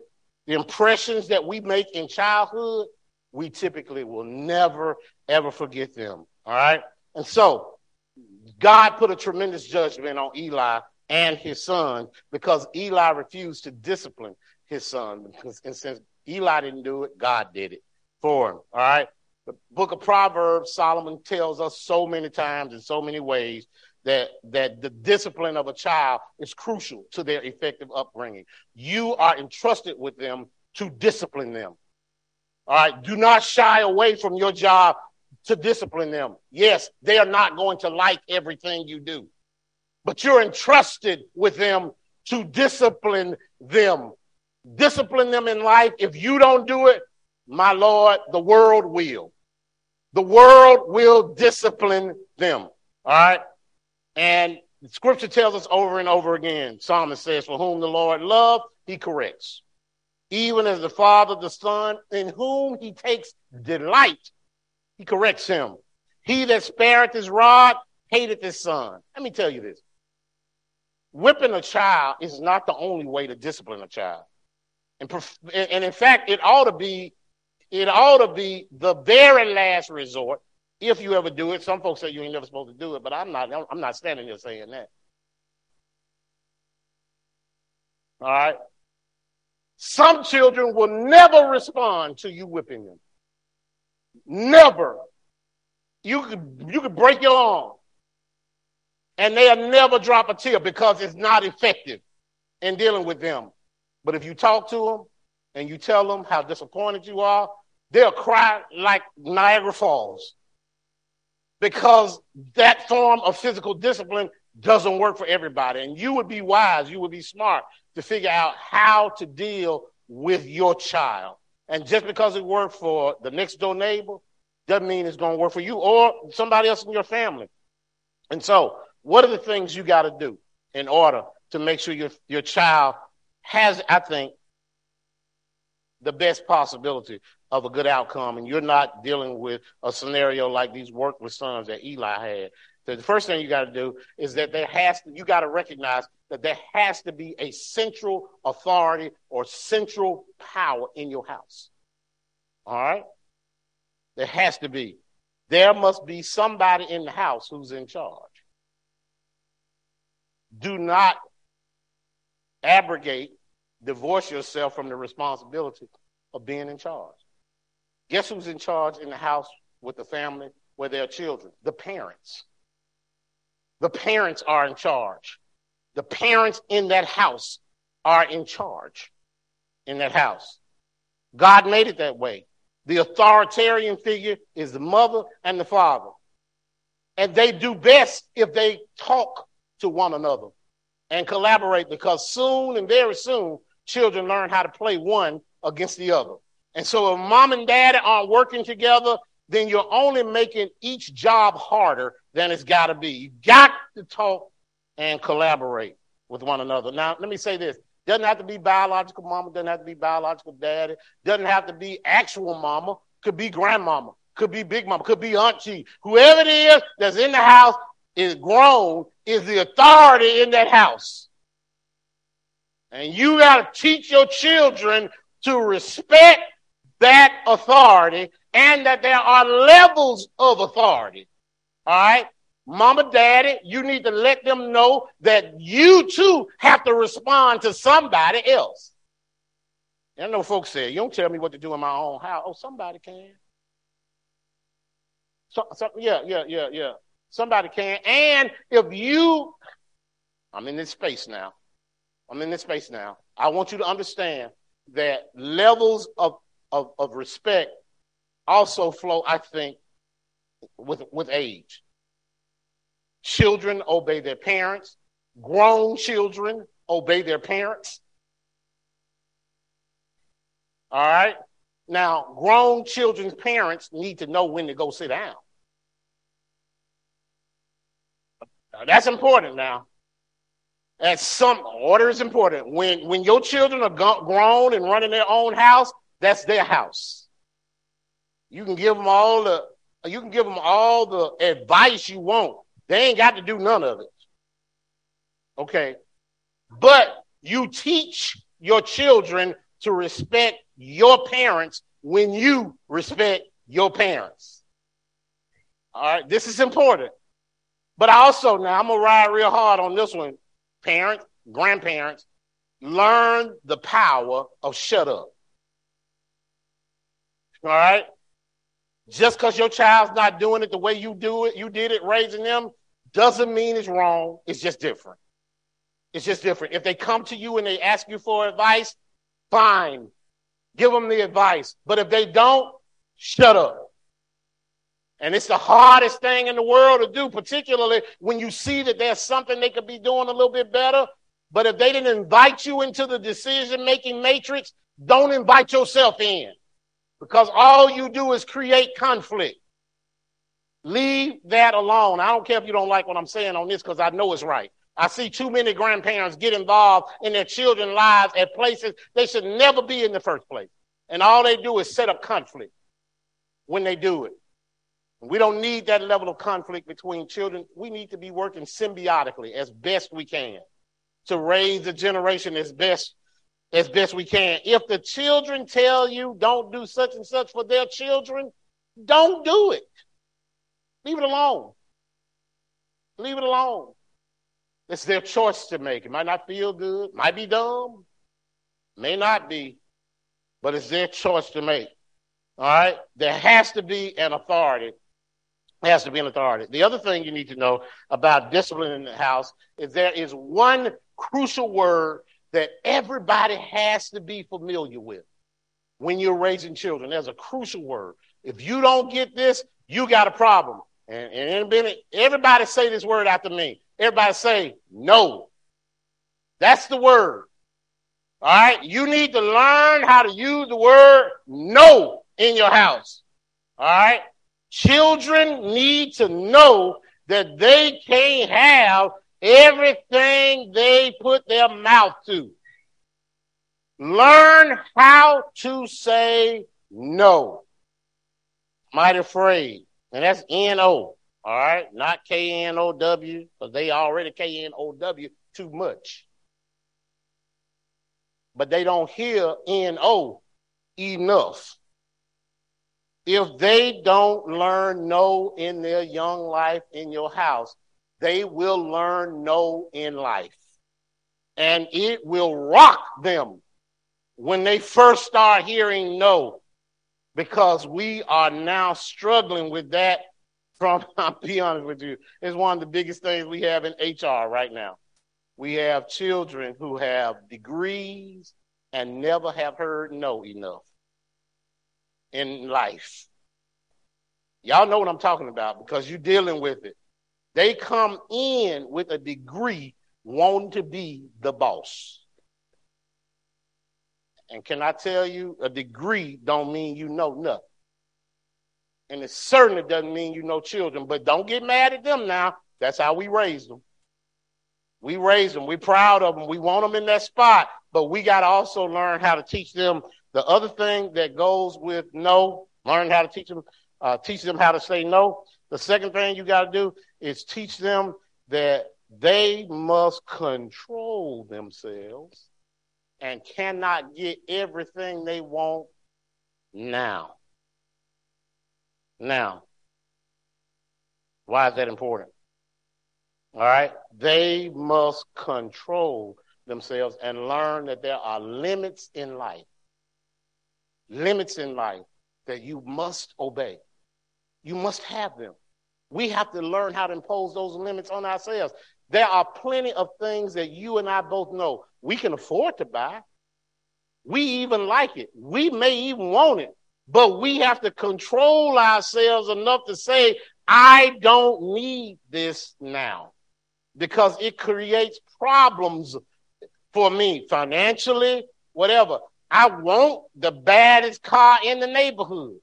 The impressions that we make in childhood we typically will never, ever forget them. All right? And so, God put a tremendous judgment on Eli and his son because Eli refused to discipline his son. And since Eli didn't do it, God did it for him. All right? The book of Proverbs, Solomon tells us so many times in so many ways that, that the discipline of a child is crucial to their effective upbringing. You are entrusted with them to discipline them. All right. Do not shy away from your job to discipline them. Yes, they are not going to like everything you do, but you're entrusted with them to discipline them. Discipline them in life. If you don't do it, my Lord, the world will. The world will discipline them. All right. And scripture tells us over and over again, Psalmist says, For whom the Lord loves, he corrects even as the Father, the Son, in whom he takes delight, he corrects him. He that spareth his rod hateth his son. Let me tell you this. Whipping a child is not the only way to discipline a child. And, and in fact, it ought to be it ought to be the very last resort if you ever do it. Some folks say you ain't never supposed to do it, but I'm not. I'm not standing here saying that. All right. Some children will never respond to you whipping them. Never. You could you could break your arm, and they'll never drop a tear because it's not effective in dealing with them. But if you talk to them and you tell them how disappointed you are, they'll cry like Niagara Falls because that form of physical discipline doesn't work for everybody. And you would be wise, you would be smart to figure out how to deal with your child. And just because it worked for the next door neighbor doesn't mean it's going to work for you or somebody else in your family. And so, what are the things you got to do in order to make sure your, your child has, I think, the best possibility of a good outcome, and you're not dealing with a scenario like these worthless sons that Eli had. The first thing you got to do is that there has to, you got to recognize that there has to be a central authority or central power in your house. All right? There has to be. There must be somebody in the house who's in charge. Do not abrogate, divorce yourself from the responsibility of being in charge. Guess who's in charge in the house with the family where there are children? The parents. The parents are in charge. The parents in that house are in charge in that house. God made it that way. The authoritarian figure is the mother and the father. And they do best if they talk to one another and collaborate because soon and very soon, children learn how to play one against the other. And so if mom and dad aren't working together, then you're only making each job harder than it's got to be. You got to talk and collaborate with one another. Now, let me say this. Doesn't have to be biological mama, doesn't have to be biological daddy, doesn't have to be actual mama, could be grandmama, could be big mama, could be auntie. Whoever it is that's in the house is grown, is the authority in that house. And you got to teach your children to respect that authority and that there are levels of authority. All right? Mama, daddy, you need to let them know that you too have to respond to somebody else. I know folks say, you don't tell me what to do in my own house. Oh, somebody can. So, so, yeah, yeah, yeah, yeah. Somebody can. And if you, I'm in this space now. I'm in this space now. I want you to understand that levels of of, of respect also flow, I think, with, with age. Children obey their parents. Grown children obey their parents. All right? Now, grown children's parents need to know when to go sit down. Now, that's important now. As some order is important. When when your children are go- grown and running their own house, that's their house. You can give them all the you can give them all the advice you want. They ain't got to do none of it. Okay. But you teach your children to respect your parents when you respect your parents. All right. This is important. But also now I'm going to ride real hard on this one. Parents, grandparents, learn the power of shut up. All right? Just because your child's not doing it the way you do it, you did it raising them, doesn't mean it's wrong. It's just different. It's just different. If they come to you and they ask you for advice, fine. Give them the advice. But if they don't, shut up. And it's the hardest thing in the world to do, particularly when you see that there's something they could be doing a little bit better. But if they didn't invite you into the decision making matrix, don't invite yourself in because all you do is create conflict. Leave that alone. I don't care if you don't like what I'm saying on this because I know it's right. I see too many grandparents get involved in their children's lives at places they should never be in the first place. And all they do is set up conflict when they do it. We don't need that level of conflict between children. We need to be working symbiotically as best we can to raise a generation as best as best we can. If the children tell you don't do such and such for their children, don't do it. Leave it alone. Leave it alone. It's their choice to make. It might not feel good, might be dumb, may not be, but it's their choice to make. All right? There has to be an authority. There has to be an authority. The other thing you need to know about discipline in the house is there is one crucial word that everybody has to be familiar with when you're raising children. That's a crucial word. If you don't get this, you got a problem. And, and everybody say this word after me. Everybody say no. That's the word. All right. You need to learn how to use the word no in your house. All right. Children need to know that they can't have everything they put their mouth to. Learn how to say no. Mighty afraid. And that's N-O. All right. Not K-N-O-W because they already K-N-O-W too much. But they don't hear N-O enough. If they don't learn no in their young life in your house, they will learn no in life. And it will rock them when they first start hearing no, because we are now struggling with that from, I'll be honest with you, it's one of the biggest things we have in HR right now. We have children who have degrees and never have heard no enough in life. Y'all know what I'm talking about because you're dealing with it. They come in with a degree wanting to be the boss. And can I tell you, a degree don't mean you know nothing. And it certainly doesn't mean you know children, but don't get mad at them now. That's how we raise them. We raise them. We're proud of them. We want them in that spot, but we got to also learn how to teach them the other thing that goes with no. Learn how to teach them, uh, teach them how to say no. The second thing you got to do is teach them that they must control themselves and cannot get everything they want now. Now, why is that important? All right. They must control themselves and learn that there are limits in life. Limits in life that you must obey. You must have them. We have to learn how to impose those limits on ourselves. There are plenty of things that you and I both know we can afford to buy. We even like it. We may even want it, but we have to control ourselves enough to say, I don't need this now because it creates problems for me financially, whatever. I want the baddest car in the neighborhood.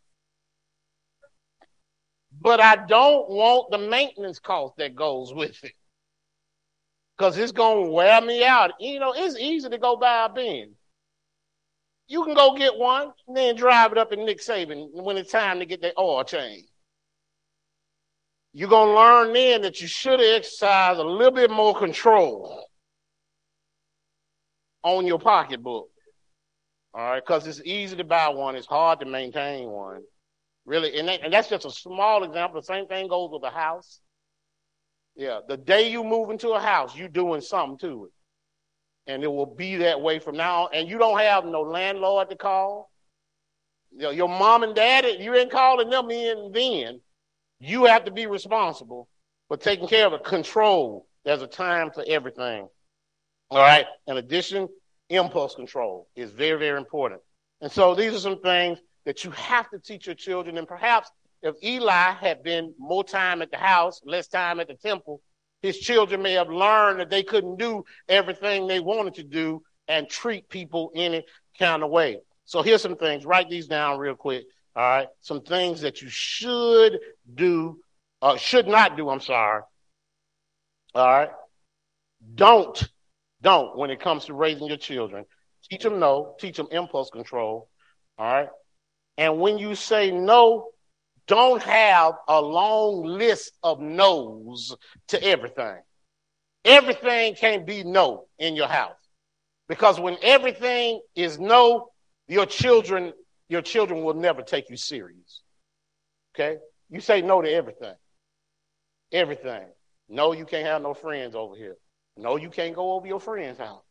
But I don't want the maintenance cost that goes with it. Because it's going to wear me out. You know, it's easy to go buy a Benz. You can go get one and then drive it up in Nick Saban when it's time to get that oil change. You're going to learn then that you should exercise a little bit more control on your pocketbook. All right, because it's easy to buy one, it's hard to maintain one. Really, and, that, and that's just a small example. The same thing goes with a house. Yeah, the day you move into a house, you're doing something to it and it will be that way from now on. And you don't have no landlord to call. You know, your mom and dad, you ain't calling them in then. You have to be responsible for taking care of the control. There's a time for everything. All right. In addition, impulse control is very, very important. And so these are some things that you have to teach your children. And perhaps if Eli had been more time at the house, less time at the temple, his children may have learned that they couldn't do everything they wanted to do and treat people any kind of way. So here's some things. Write these down real quick. All right. Some things that you should do, uh, should not do. I'm sorry. All right. Don't, don't when it comes to raising your children. Teach them no. Teach them impulse control. All right. And when you say no, don't have a long list of no's to everything. Everything can't be no in your house. Because when everything is no, your children, your children will never take you serious. Okay? You say no to everything. Everything. No, you can't have no friends over here. No, you can't go over your friend's house.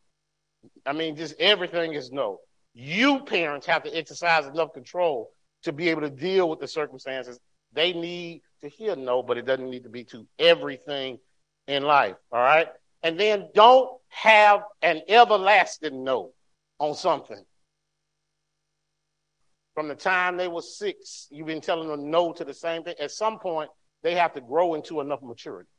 I mean, just everything is no. You parents have to exercise enough control to be able to deal with the circumstances. They need to hear no, but it doesn't need to be to everything in life. All right? And then don't have an everlasting no on something. From the time they were six, you've been telling them no to the same thing. At some point, they have to grow into enough maturity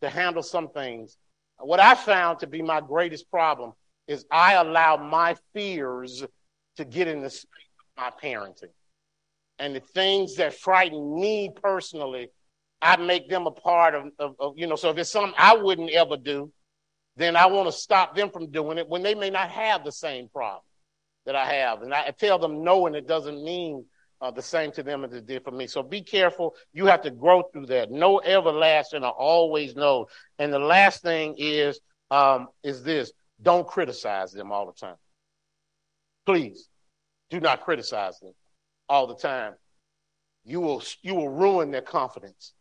to handle some things. What I found to be my greatest problem is I allow my fears to get in the space of my parenting. And the things that frighten me personally, I make them a part of, of, of you know, so if it's something I wouldn't ever do, then I want to stop them from doing it when they may not have the same problem that I have. And I tell them no, and it doesn't mean uh, the same to them as it did for me. So be careful. You have to grow through that. No everlasting or always no. And the last thing is, um, is this. Don't criticize them all the time. Please do not criticize them all the time. You will, you will ruin their confidence.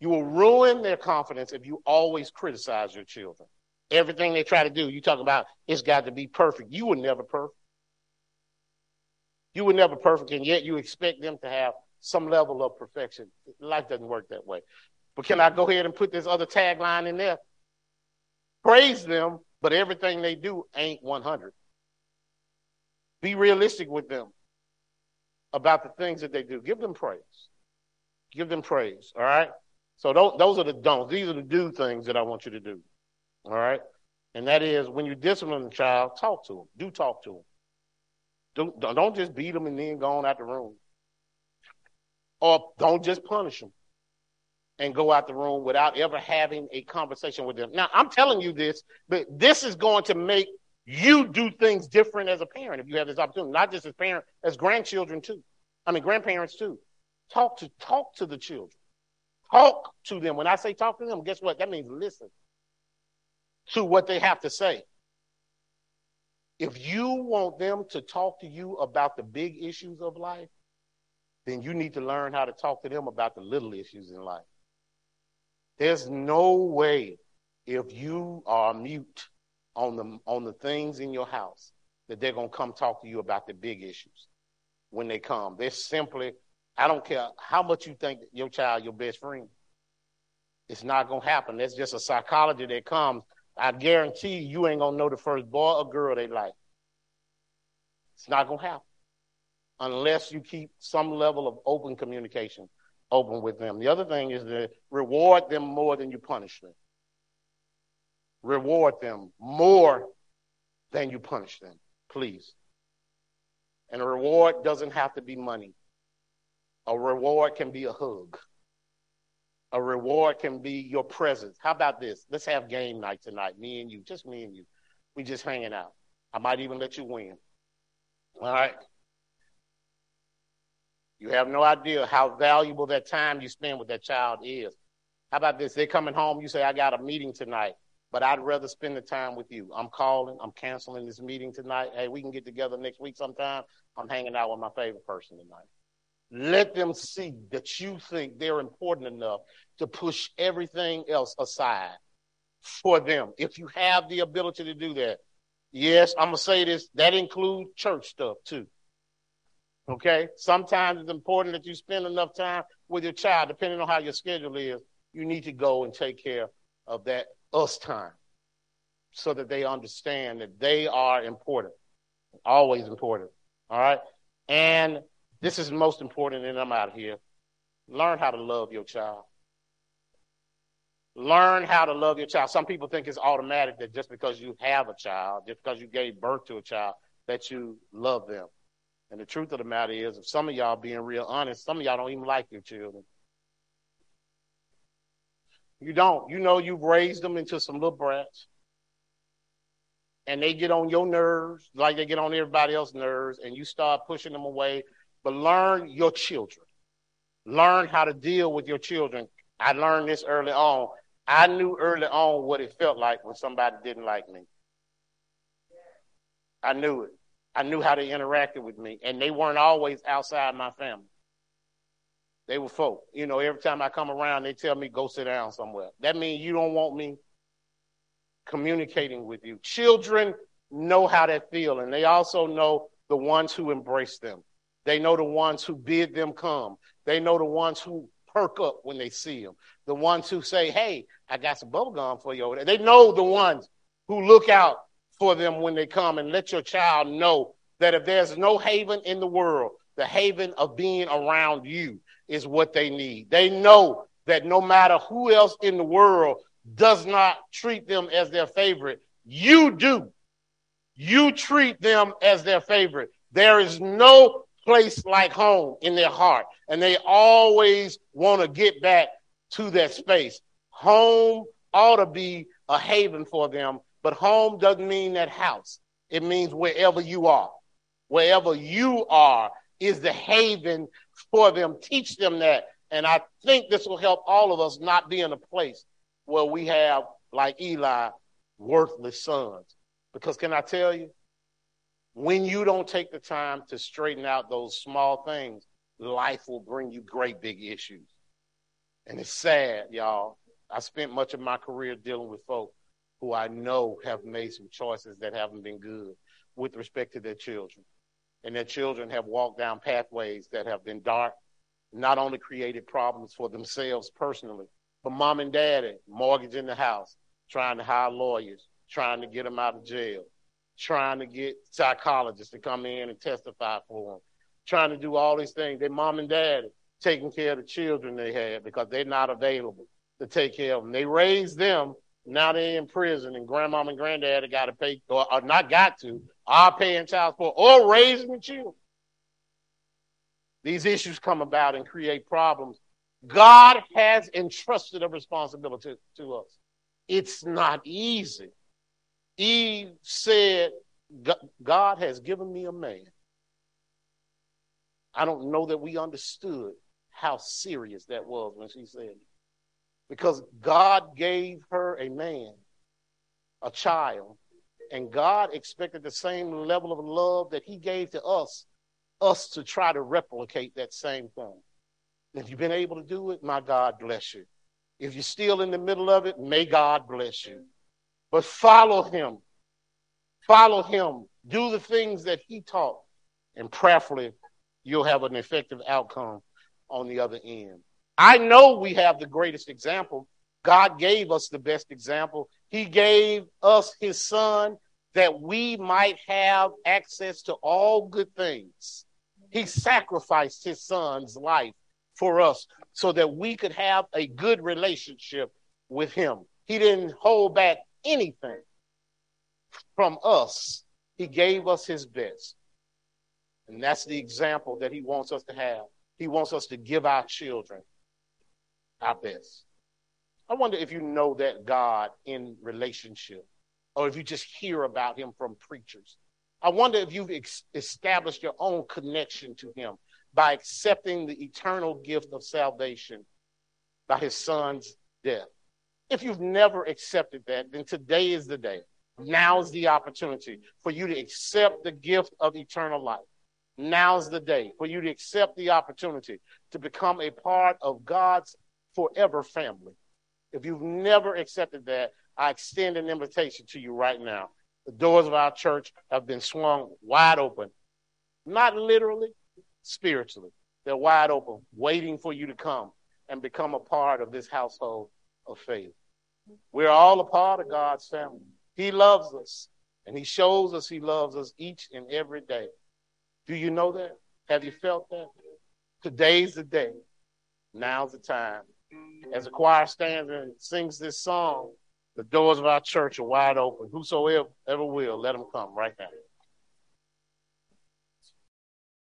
You will ruin their confidence if you always criticize your children. Everything they try to do, you talk about it's got to be perfect. You were never perfect. You were never perfect, and yet you expect them to have some level of perfection. Life doesn't work that way. But can I go ahead and put this other tagline in there? Praise them but everything they do ain't 100. Be realistic with them about the things that they do. Give them praise. Give them praise. All right. So those, those are the don'ts. These are the do things that I want you to do. All right. And that is when you discipline a child, talk to them. Do talk to them. Don't, don't just beat them and then go on out the room. Or don't just punish them and go out the room without ever having a conversation with them. Now, I'm telling you this, but this is going to make you do things different as a parent if you have this opportunity, not just as parent, as grandchildren too. I mean, grandparents too. Talk to talk to the children. Talk to them. When I say talk to them, guess what? That means listen to what they have to say. If you want them to talk to you about the big issues of life, then you need to learn how to talk to them about the little issues in life. There's no way if you are mute on the on the things in your house that they're gonna come talk to you about the big issues when they come. They're simply, I don't care how much you think your child your best friend. It's not gonna happen. That's just a psychology that comes. I guarantee you, ain't gonna know the first boy or girl they like. It's not gonna happen unless you keep some level of open communication open with them. The other thing is to reward them more than you punish them. Reward them more than you punish them, please. And a reward doesn't have to be money. A reward can be a hug. A reward can be your presence. How about this? Let's have game night tonight, me and you, just me and you. We just hanging out. I might even let you win. All right. You have no idea how valuable that time you spend with that child is. How about this? They're coming home. You say, I got a meeting tonight, but I'd rather spend the time with you. I'm calling. I'm canceling this meeting tonight. Hey, we can get together next week sometime. I'm hanging out with my favorite person tonight. Let them see that you think they're important enough to push everything else aside for them. If you have the ability to do that, yes, I'm going to say this, that includes church stuff too. Okay? Sometimes it's important that you spend enough time with your child, depending on how your schedule is. You need to go and take care of that us time so that they understand that they are important. Always important. All right? And this is most important, and I'm out of here. Learn how to love your child. Learn how to love your child. Some people think it's automatic that just because you have a child, just because you gave birth to a child, that you love them. And the truth of the matter is, if some of y'all being real honest, some of y'all don't even like your children. You don't. You know you've raised them into some little brats. And they get on your nerves like they get on everybody else's nerves, and you start pushing them away. But learn your children. Learn how to deal with your children. I learned this early on. I knew early on what it felt like when somebody didn't like me. I knew it. I knew how they interacted with me, and they weren't always outside my family. They were folk. You know, every time I come around, they tell me, go sit down somewhere. That means you don't want me communicating with you. Children know how that feel, and they also know the ones who embrace them. They know the ones who bid them come. They know the ones who perk up when they see them. The ones who say, hey, I got some bubble gum for you. They know the ones who look out for them when they come and let your child know that if there's no haven in the world, the haven of being around you is what they need. They know that no matter who else in the world does not treat them as their favorite, you do. You treat them as their favorite. There is no place like home in their heart, and they always want to get back to that space. Home ought to be a haven for them, but home doesn't mean that house. It means wherever you are. Wherever you are is the haven for them. Teach them that. And I think this will help all of us not be in a place where we have, like Eli, worthless sons. Because can I tell you, when you don't take the time to straighten out those small things, life will bring you great big issues. And it's sad, y'all. I spent much of my career dealing with folk who I know have made some choices that haven't been good with respect to their children. And their children have walked down pathways that have been dark, not only created problems for themselves personally, but mom and daddy mortgaging the house, trying to hire lawyers, trying to get them out of jail, trying to get psychologists to come in and testify for them, trying to do all these things. Their mom and dad taking care of the children they had because they're not available to take care of them. They raised them. Now they're in prison, and grandmom and granddad have got to pay, or, or not got to, are paying child support or raising children. These issues come about and create problems. God has entrusted a responsibility to us. It's not easy. Eve said, God has given me a man. I don't know that we understood how serious that was when she said it. Because God gave her a man, a child, and God expected the same level of love that He gave to us, us to try to replicate that same thing. If you've been able to do it, my God bless you. If you're still in the middle of it, may God bless you. But follow him. Follow him. Do the things that he taught. And prayerfully, you'll have an effective outcome on the other end. I know we have the greatest example. God gave us the best example. He gave us his son that we might have access to all good things. He sacrificed his son's life for us so that we could have a good relationship with him. He didn't hold back anything from us. He gave us his best. And that's the example that he wants us to have. He wants us to give our children our best. I wonder if you know that God in relationship, or if you just hear about him from preachers. I wonder if you've ex- established your own connection to him by accepting the eternal gift of salvation by his son's death. If you've never accepted that, then today is the day. Now's the opportunity for you to accept the gift of eternal life. Now's the day for you to accept the opportunity to become a part of God's forever family. If you've never accepted that, I extend an invitation to you right now. The doors of our church have been swung wide open, not literally, spiritually. They're wide open, waiting for you to come and become a part of this household of faith. We're all a part of God's family. He loves us, and He shows us He loves us each and every day. Do you know that? Have you felt that? Today's the day. Now's the time. As the choir stands and sings this song, the doors of our church are wide open. Whosoever ever will, let them come right now.